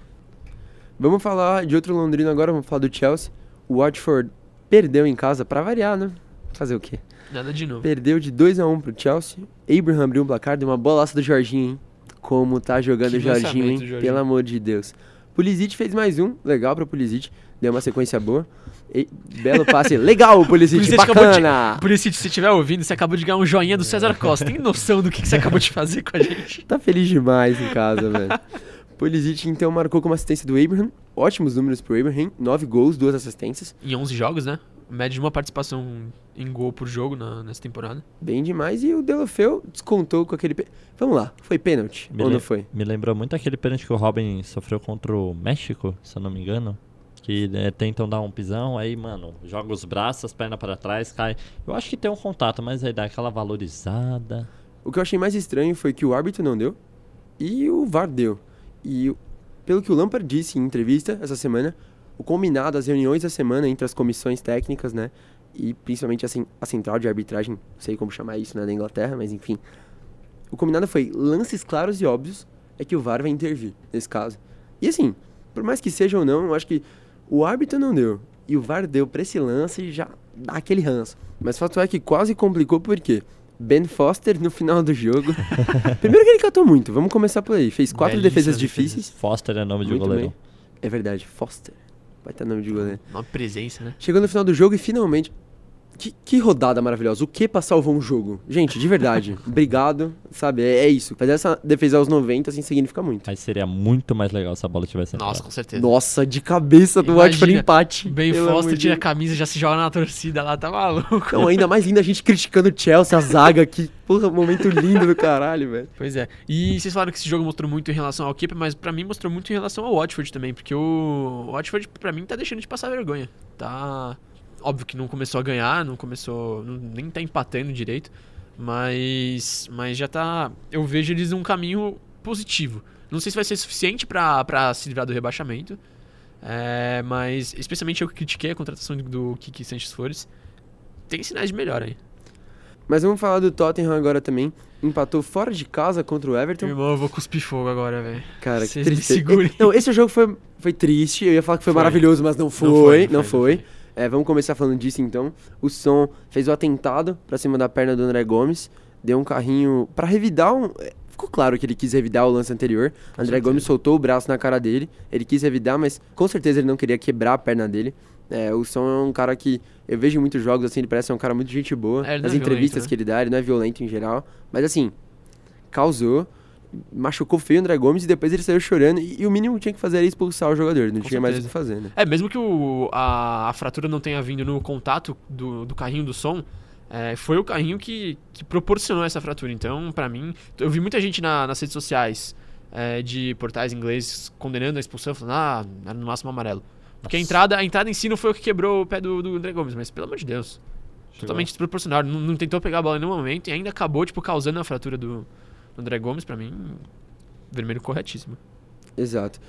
Vamos falar de outro londrino agora, vamos falar do Chelsea. O Watford perdeu em casa, pra variar, né? Fazer o quê? Nada de novo. Perdeu de 2 a 1 pro Chelsea. Abraham abriu o placar, deu uma bolaça do Jorginho, hein? Como tá jogando Que o Jorginho, hein? Jorginho. Pelo amor de Deus. Pulisic fez mais um, legal pro Pulisic. Deu uma sequência boa. E- belo passe, (laughs) legal Pulisic, Pulisic de- bacana. Por isso, se estiver ouvindo, você acabou de ganhar um joinha do César Costa. Tem noção do que que você acabou de fazer com a gente? (laughs) Tá feliz demais em casa, velho. (laughs) Pulisic então marcou com uma assistência do Abraham. Ótimos números pro Abraham, 9 gols, duas assistências. Em 11 jogos, né? Média de uma participação em gol por jogo na- nessa temporada. Bem demais. E o Delofeu descontou com aquele. pe- Vamos lá, foi pênalti Me ou não foi? Me lembrou muito aquele pênalti que o Robin sofreu contra o México, se eu não me engano. Que né, tentam dar um pisão, aí, mano, joga os braços, as pernas para trás, cai. Eu acho que tem um contato, mas aí dá aquela valorizada. O que eu achei mais estranho foi que o árbitro não deu e o VAR deu. E pelo que o Lampard disse em entrevista essa semana, o combinado, as reuniões da semana entre as comissões técnicas, né? E principalmente a, cen- a central de arbitragem, não sei como chamar isso né, da Inglaterra, mas enfim. O combinado foi lances claros e óbvios é que o VAR vai intervir nesse caso. E assim, por mais que seja ou não, eu acho que o árbitro não deu e o VAR deu pra esse lance e já dá aquele ranço. Mas fato é que quase complicou porque Ben Foster no final do jogo. (laughs) Primeiro que ele catou muito, vamos começar por aí. Fez quatro Belíssimas defesas defesas. difíceis. Foster é nome de um Muito goleirão. bem. É verdade, Foster. Vai ter nome de goleiro. Uma presença, né? Chegou no final do jogo e finalmente. Que, que rodada maravilhosa. O que salvou um jogo? Gente, de verdade. (laughs) obrigado. Sabe, é, é isso. Fazer essa defesa aos 90 assim significa muito. Aí seria muito mais legal se a bola tivesse Nossa, entrado. com certeza. Nossa, de cabeça do Watford empate. Amor Foster de tira a camisa já se joga na torcida lá, tá maluco? Não, ainda mais linda a gente criticando o Chelsea, a zaga aqui. Porra, momento lindo do caralho, velho. Pois é. E vocês falaram que esse jogo mostrou muito em relação ao Kepa, mas pra mim mostrou muito em relação ao Watford também, porque o o Watford pra mim tá deixando de passar vergonha. Tá óbvio que não começou a ganhar, não começou, não- nem tá empatando direito, mas mas já tá, eu vejo eles num caminho positivo. Não sei se vai ser suficiente pra pra se livrar do rebaixamento. é, mas especialmente eu que critiquei a contratação do, Kiki Sanchez Flores. Tem sinais de melhora aí. Mas vamos falar do Tottenham agora também. Empatou fora de casa contra o Everton. Irmão, eu vou cuspir fogo agora, velho. Cara, que Vocês me tristeza. segurem. Não, esse jogo foi, foi triste. Eu ia falar que foi, Foi. maravilhoso, mas não foi. Não foi. não foi, não foi. É, vamos começar falando disso então. O Som fez o atentado pra cima da perna do André Gomes. Deu um carrinho pra revidar um. é, Ficou claro que ele quis revidar o lance anterior. André certeza. Gomes soltou o braço na cara dele. Ele quis revidar, mas com certeza ele não queria quebrar a perna dele. É, o Som é um cara que eu vejo em muitos jogos, assim, ele parece ser um cara muito gente boa. É, As é entrevistas violento, né? que ele dá, ele não é violento em geral. Mas assim, causou, machucou feio o André Gomes e depois ele saiu chorando. E, e o mínimo que tinha que fazer era expulsar o jogador, não Com tinha mais o certeza. que fazer, né? É, mesmo que o, a, a fratura não tenha vindo no contato do, do carrinho do som, é, foi o carrinho que, que proporcionou essa fratura. Então, pra mim, eu vi muita gente na- nas redes sociais é, de portais ingleses condenando a expulsão, falando, ah, era no máximo amarelo. Porque a entrada, a entrada em si não foi o que quebrou o pé do, do André Gomes, mas pelo amor de Deus. Chegou. Totalmente desproporcional. Não, não tentou pegar a bola em nenhum momento e ainda acabou, tipo, causando a fratura do André Gomes, pra mim, vermelho corretíssimo. Exato.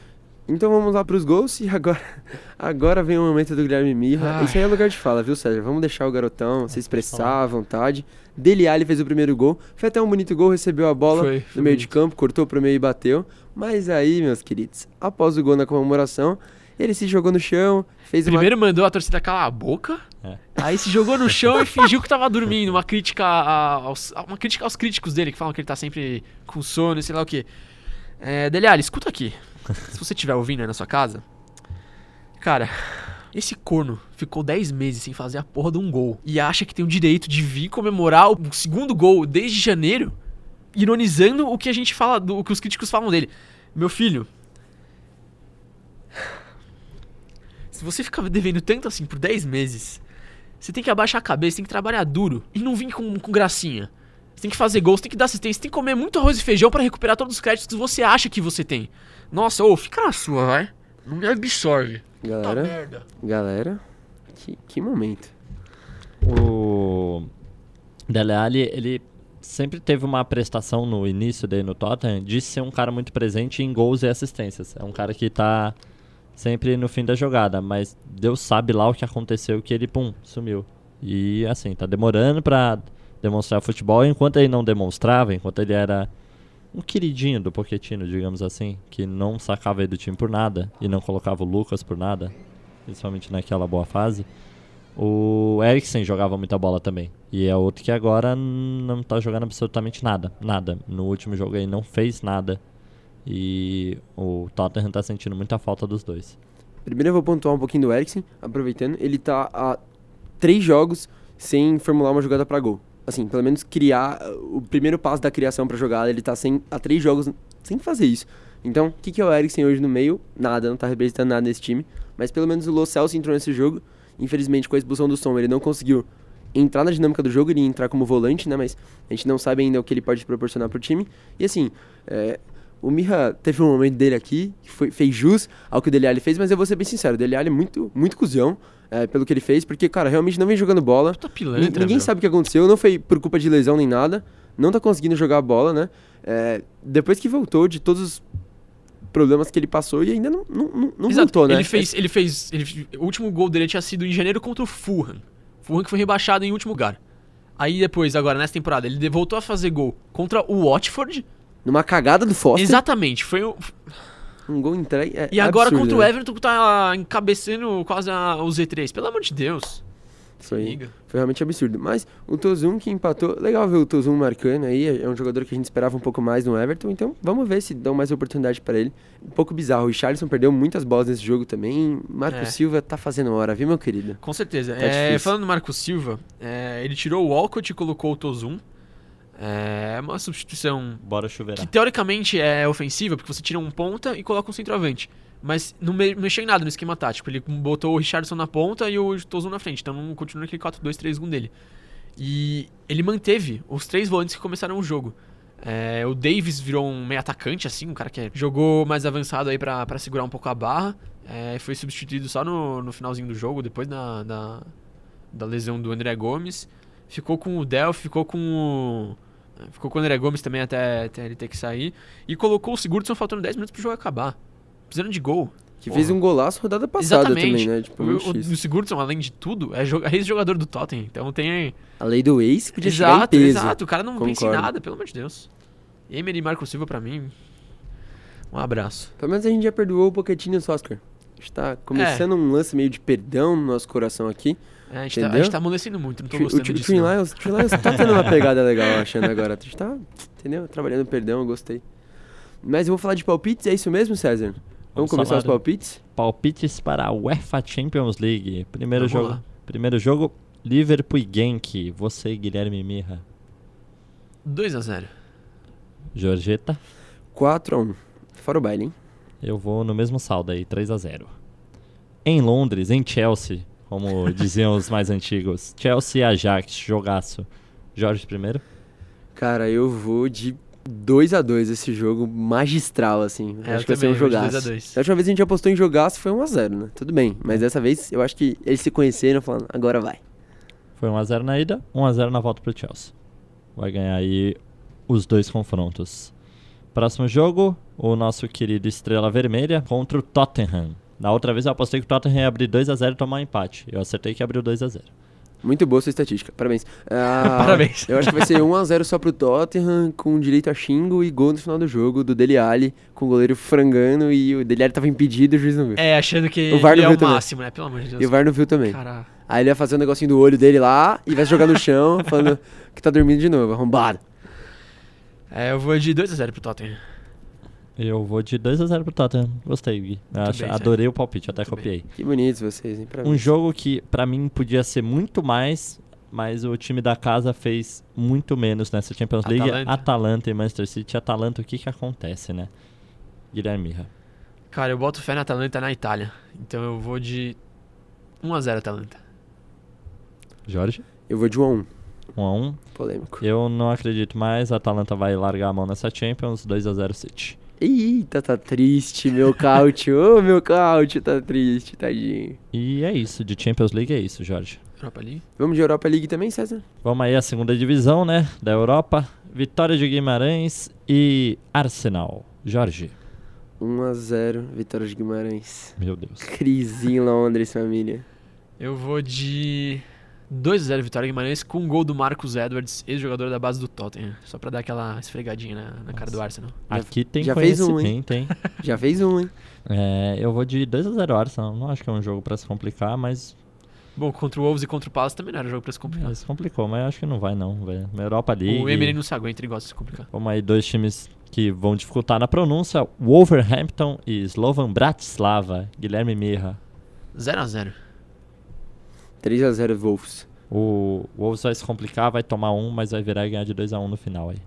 Então vamos lá pros gols e agora, (laughs) agora vem o momento do Guilherme Mirra. Ai. Isso aí é lugar de fala, viu, César? Vamos deixar o garotão se expressar à vontade. Dele Alli fez o primeiro gol. Foi até um bonito gol, recebeu a bola Foi, no foi meio de bonito. campo, cortou pro meio e bateu. Mas aí, meus queridos, após o gol na comemoração, ele se jogou no chão, fez uma Primeiro mandou a torcida calar a boca, É. aí se jogou no chão e (laughs) fingiu que tava dormindo. Uma crítica, a- aos, uma crítica aos críticos dele, que falam que ele tá sempre com sono e sei lá o quê. É, Dele Alli, escuta aqui. (laughs) Se você estiver ouvindo aí na sua casa, cara, esse corno ficou 10 meses sem fazer a porra de um gol e acha que tem o direito de vir comemorar o segundo gol desde janeiro, ironizando o que a gente fala, do, o que os críticos falam dele. Meu filho, se você ficar devendo tanto assim por 10 meses, você tem que abaixar a cabeça, tem que trabalhar duro e não vir com, com gracinha. Você tem que fazer gols, tem que dar assistência, tem que comer muito arroz e feijão pra recuperar todos os créditos que você acha que você tem. Nossa, ô, fica na sua, vai. Não me absorve. Galera, merda. galera, que, que momento. O Dele Alli, ele sempre teve uma prestação no início dele no Tottenham de ser um cara muito presente em gols e assistências. É um cara que tá sempre no fim da jogada, mas Deus sabe lá o que aconteceu que ele, pum, sumiu. E assim, tá demorando pra demonstrar futebol, enquanto ele não demonstrava, enquanto ele era um queridinho do Pochettino, digamos assim, que não sacava ele do time por nada e não colocava o Lucas por nada, principalmente naquela boa fase. O Eriksen jogava muita bola também. E é outro que agora não tá jogando absolutamente nada. Nada. No último jogo ele não fez nada. E o Tottenham tá sentindo muita falta dos dois. Primeiro eu vou pontuar um pouquinho do Eriksen, aproveitando. Ele tá há três jogos sem formular uma jogada pra gol. Assim, pelo menos criar o primeiro passo da criação pra jogada, ele tá sem, há três jogos sem fazer isso. Então, o que, que é o Eriksen hoje no meio? Nada, não tá representando nada nesse time. Mas pelo menos o Lo Celso entrou nesse jogo. Infelizmente, com a expulsão do som, ele não conseguiu entrar na dinâmica do jogo, ele entrar como volante, né? Mas a gente não sabe ainda o que ele pode proporcionar pro time. E assim, é, o Mirra teve um momento dele aqui, que foi, fez jus ao que o Dele Alli fez, mas eu vou ser bem sincero, o Dele Alli é muito, muito cuzão é, pelo que ele fez, porque, cara, realmente não vem jogando bola. Puta pilantra, Ninguém meu. sabe o que aconteceu, não foi por culpa de lesão nem nada, não tá conseguindo jogar a bola, né? É, depois que voltou de todos os problemas que ele passou e ainda não, não, não, Exato. voltou, né? Ele fez, ele fez, ele- o último gol dele tinha sido em janeiro contra o Fulham. Fulham que foi rebaixado em último lugar. Aí depois, agora nessa temporada, ele voltou a fazer gol contra o Watford. Numa cagada do Foster, Exatamente, foi o, um gol entregue. é E agora absurdo, contra o né? Everton que tá encabeçando quase a- o Z3. Pelo amor de Deus. Isso aí. Liga. Foi realmente absurdo. Mas o Tozum que empatou. Legal ver o Tozum marcando aí. É um jogador que a gente esperava um pouco mais no Everton. Então vamos ver se dão mais oportunidade pra ele. Um pouco bizarro. O Richarlison perdeu muitas bolas nesse jogo também. Marco É. Silva tá fazendo hora, viu, meu querido? Com certeza. Tá É, falando do Marco Silva, é, ele tirou o Walcott e colocou o Tozum. É uma substituição Bora chover. que teoricamente é ofensiva, porque você tira um ponta e coloca um centroavante. Mas não me- mexeu em nada no esquema tático. Ele botou o Richardson na ponta e o Tozum na frente. Então não continua naquele 4-2-3-1 dele. E ele manteve os três volantes que começaram o jogo. É, o Davis virou um meio atacante, assim, um cara que jogou mais avançado aí pra segurar um pouco a barra. É, foi substituído só no, no finalzinho do jogo, depois da, da, da lesão do André Gomes. Ficou com o Delphi, ficou com o. Ficou com o André Gomes também até, até ele ter que sair. E colocou o Sigurdsson faltando 10 minutos pro jogo acabar. Precisando de gol. Que Porra. fez um golaço rodada passada Exatamente. também, né? Tipo, o, o, o Sigurdsson, além de tudo, é é ex-jogador do Tottenham. Então tem. A lei do ex podia chegar Exato, peso. exato. O cara não pensa em Concordo. nada, pelo amor de Deus. Emery e Marco Silva pra mim. Um abraço. Pelo menos a gente já perdoou o Pochettino e o Oscar. A gente tá começando um lance meio de perdão no nosso coração aqui. É, a, gente tá, a Entendeu? gente tá amolecendo muito, não tô O, o, gostando Tri- o disso. Twin não. Lions, o Twin Lions tá tendo uma pegada legal, achando agora. A gente tá, entendeu? Trabalhando perdão, eu gostei. Mas eu vou falar de palpites, é isso mesmo, César? Vamos, Vamos começar os palpites? Palpites para a UEFA Champions League. Primeiro Vamos jogo. lá. Primeiro jogo, Liverpool e Genk. Você, Guilherme Mirra. 2x0. Jorgeta. 4x1. Fora o baile, hein? Eu vou no mesmo saldo aí, 3 a 0 Em Londres, em Chelsea, como diziam os mais antigos. Chelsea e Ajax, jogaço. Jorge primeiro. Cara, eu vou de 2x2 esse jogo magistral, assim. É, acho eu que vai ser um jogaço. 2 a 2. Última vez a gente apostou em jogaço foi 1x0, né? Tudo bem. Mas dessa vez eu acho que eles se conheceram falando, agora vai. Foi 1x0 na ida, 1x0 na volta pro Chelsea. Vai ganhar aí os dois confrontos. Próximo jogo, o nosso querido Estrela Vermelha contra o Tottenham. Na outra vez eu apostei que o Tottenham ia abrir 2x0 e tomar um empate. Eu acertei que abriu 2x0. Muito boa sua estatística, parabéns. (laughs) Ah, Parabéns. Eu acho que vai ser 1x0 só pro Tottenham, com direito a xingo e gol no final do jogo do Dele Alli, com o goleiro frangando e o Dele Alli tava impedido e o juiz não viu. É, achando que O VAR não é viu o também. máximo, né? Pelo amor de Deus. E o VAR não viu também. Cara, Aí ele ia fazer um negocinho do olho dele lá e vai se jogar no chão, (laughs) falando que tá dormindo de novo, arrombado. é, eu vou de 2x0 pro Tottenham. Eu vou de 2x0 pro Tottenham. Gostei, Gui. Acho- bem, adorei o palpite, até Muito copiei. Que bonitos vocês, hein? Parabéns. Um jogo que pra mim podia ser muito mais, mas o time da casa fez muito menos nessa Champions League. Atalanta. Atalanta e Manchester City. Atalanta, o que que acontece, né? Guilherme Mirra. Cara, eu boto fé na Atalanta na Itália. Então eu vou de 1x0 Atalanta. Jorge? Eu vou de 1x1, 1x1. polêmico. Eu não acredito mais. A Atalanta vai largar a mão nessa Champions. 2x0 City. Eita, tá triste, meu caute. Ô, meu caute, tá triste, tadinho. E é isso. De Champions League é isso, Jorge. Europa League. Vamos de Europa League também, César? Vamos aí à segunda divisão, né? Da Europa. Vitória de Guimarães e Arsenal. Jorge. 1x0, Vitória de Guimarães. Meu Deus. Crise em Londres, família. Eu vou de 2x0 Vitória Guimarães com um gol do Marcos Edwards, ex-jogador da base do Tottenham. Só pra dar aquela esfregadinha na, na cara do Arsenal. Aqui tem já fez um, hein? Já fez um, hein? É, eu vou de 2x0 Arsenal. Não acho que é um jogo pra se complicar, mas Bom, contra o Wolves e contra o Palace também não era jogo pra se complicar. é, se complicou. Mas eu acho que não vai, não. Na Europa League. O Emery não se aguenta, ele gosta de se complicar. Vamos aí, dois times que vão dificultar na pronúncia: Wolverhampton e Slovan Bratislava. Guilherme Mirra. 0x0. 3x0 Wolves. O Wolves vai se complicar, vai tomar um, mas vai virar e ganhar de 2x1 no final aí.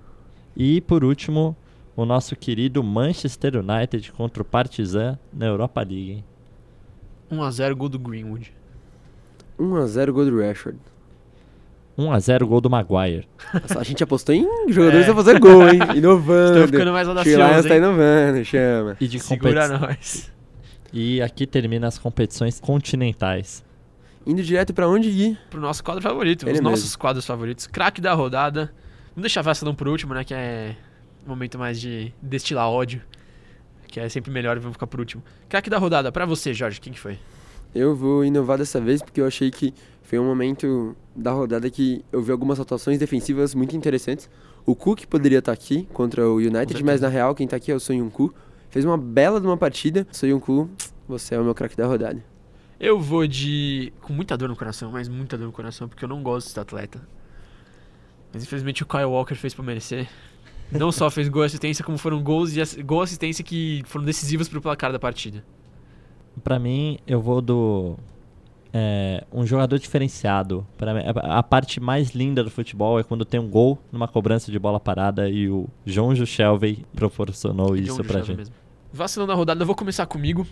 E por último, o nosso querido Manchester United contra o Partizan na Europa League. Hein? 1x0 gol do Greenwood. 1x0 gol do Rashford. 1x0 gol do Maguire. Nossa, a gente apostou em (laughs) jogadores É. a fazer gol, hein? (laughs) Inovando. Estão ficando mais Lions audaciosos, tá inovando, chama. E de Segura competi- nós. E aqui termina as competições continentais. Indo direto pra onde, Gui? Pro nosso quadro favorito, Ele os nossos mesmo. quadros favoritos. Craque da rodada. Vamos deixar a Vassalão por último, né? Que é um momento mais de destilar ódio. Que é sempre melhor e vamos ficar por último. Craque da rodada, pra você, Jorge, quem que foi? Eu vou inovar dessa vez porque eu achei que foi um momento da rodada que eu vi algumas atuações defensivas muito interessantes. O Cook poderia estar aqui contra o United, mas na real quem tá aqui é o Soyuncu. Fez uma bela de uma partida. Soyuncu, você é o meu craque da rodada. Eu vou de. com muita dor no coração, mas muita dor no coração, porque eu não gosto desse atleta. Mas infelizmente o Kyle Walker fez por merecer. Não só fez gol e assistência, como foram gols e ass- gol assistência que foram decisivos pro placar da partida. Pra mim, eu vou do. é, um jogador diferenciado. Pra mim, a, a parte mais linda do futebol é quando tem um gol numa cobrança de bola parada e o João Shelvey proporcionou isso pra gente. mesmo. Vacilão da rodada, eu vou começar comigo.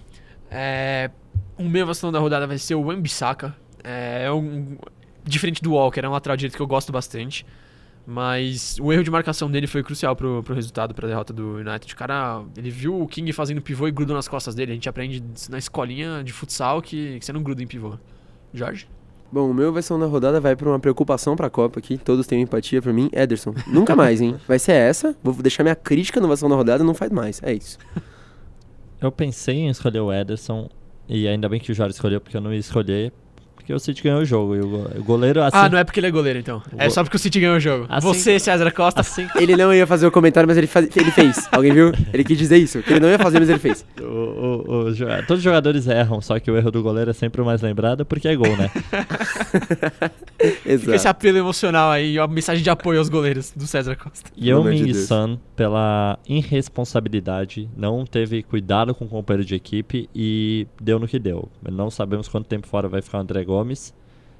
É, o meu vacilão da rodada vai ser o Wembisaka. É, é um, diferente do Walker, é um lateral direito que eu gosto bastante. Mas o erro de marcação dele foi crucial pro, pro resultado, pra derrota do United. O cara, ele viu o King fazendo pivô e grudou nas costas dele. A gente aprende na escolinha de futsal que, que você não gruda em pivô. Jorge? Bom, o meu versão da rodada vai pra uma preocupação pra Copa aqui. Todos têm empatia pra mim. Ederson, nunca mais, hein? (laughs) Vai ser essa. Vou deixar minha crítica no versão da rodada, não faz mais. É isso. Eu pensei em escolher o Ederson, e ainda bem que o Jorge escolheu, porque eu não ia escolher, porque o City ganhou o jogo. E o go- o goleiro, assim. ah, não é porque ele é goleiro, então. É só porque o City ganhou o jogo. Assim- Você, César Costa, assim (laughs) Ele não ia fazer o comentário, mas ele, faz- ele fez. Alguém viu? Ele quis dizer isso. Que ele não ia fazer, mas ele fez. O- o- o todos os jogadores erram, só que o erro do goleiro é sempre o mais lembrado porque é gol, né? (laughs) Fica esse Exato. apelo emocional aí, uma mensagem de apoio aos goleiros do César Costa. E de Ming. Sun, pela irresponsabilidade, não teve cuidado com o companheiro de equipe e deu no que deu. Não sabemos quanto tempo fora vai ficar o André Gomes.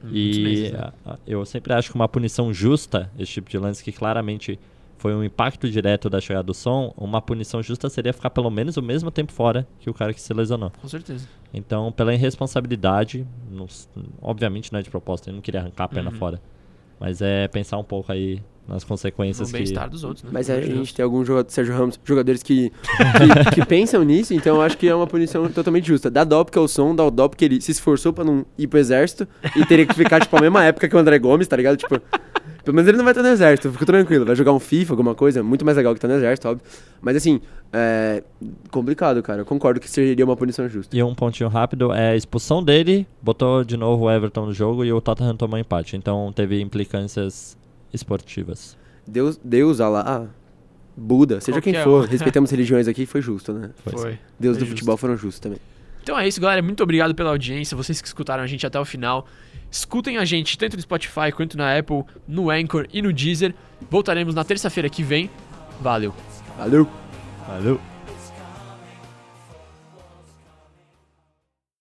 Muitos E meses, né? a- a- eu sempre acho que uma punição justa, esse tipo de lance que claramente foi um impacto direto da chegada do som, uma punição justa seria ficar pelo menos o mesmo tempo fora que o cara que se lesionou. Com certeza. Então, pela irresponsabilidade, obviamente não é de propósito, ele não queria arrancar a perna Uhum. fora. Mas é pensar um pouco aí nas consequências No que... bem-estar dos outros, né? Mas Pelo a gente tem alguns jogadores, Sérgio Ramos, jogadores que, que, que pensam nisso, então eu acho que é uma punição totalmente justa. Dá dó porque é o som, dá o dó porque ele se esforçou pra não ir pro exército e teria que ficar, tipo, a mesma época que o André Gomes, tá ligado? Tipo, Pelo menos ele não vai estar no exército, fico tranquilo. Vai jogar um FIFA, alguma coisa, muito mais legal que estar no exército, óbvio. Mas assim, é complicado, cara. Eu concordo que seria uma punição justa. E um pontinho rápido é a expulsão dele, botou de novo o Everton no jogo e o Tottenham tomou empate. Então teve implicâncias esportivas. Deus, Deus, Allah, Buda, seja quem Qualquer for, um. respeitamos religiões aqui, foi justo, né? Foi. Deus Foi do justo. futebol foram justos também. Então é isso, galera. Muito obrigado pela audiência. Vocês que escutaram a gente até o final. Escutem a gente tanto no Spotify quanto na Apple, no Anchor e no Deezer. Voltaremos na terça-feira que vem. Valeu. Valeu! Valeu!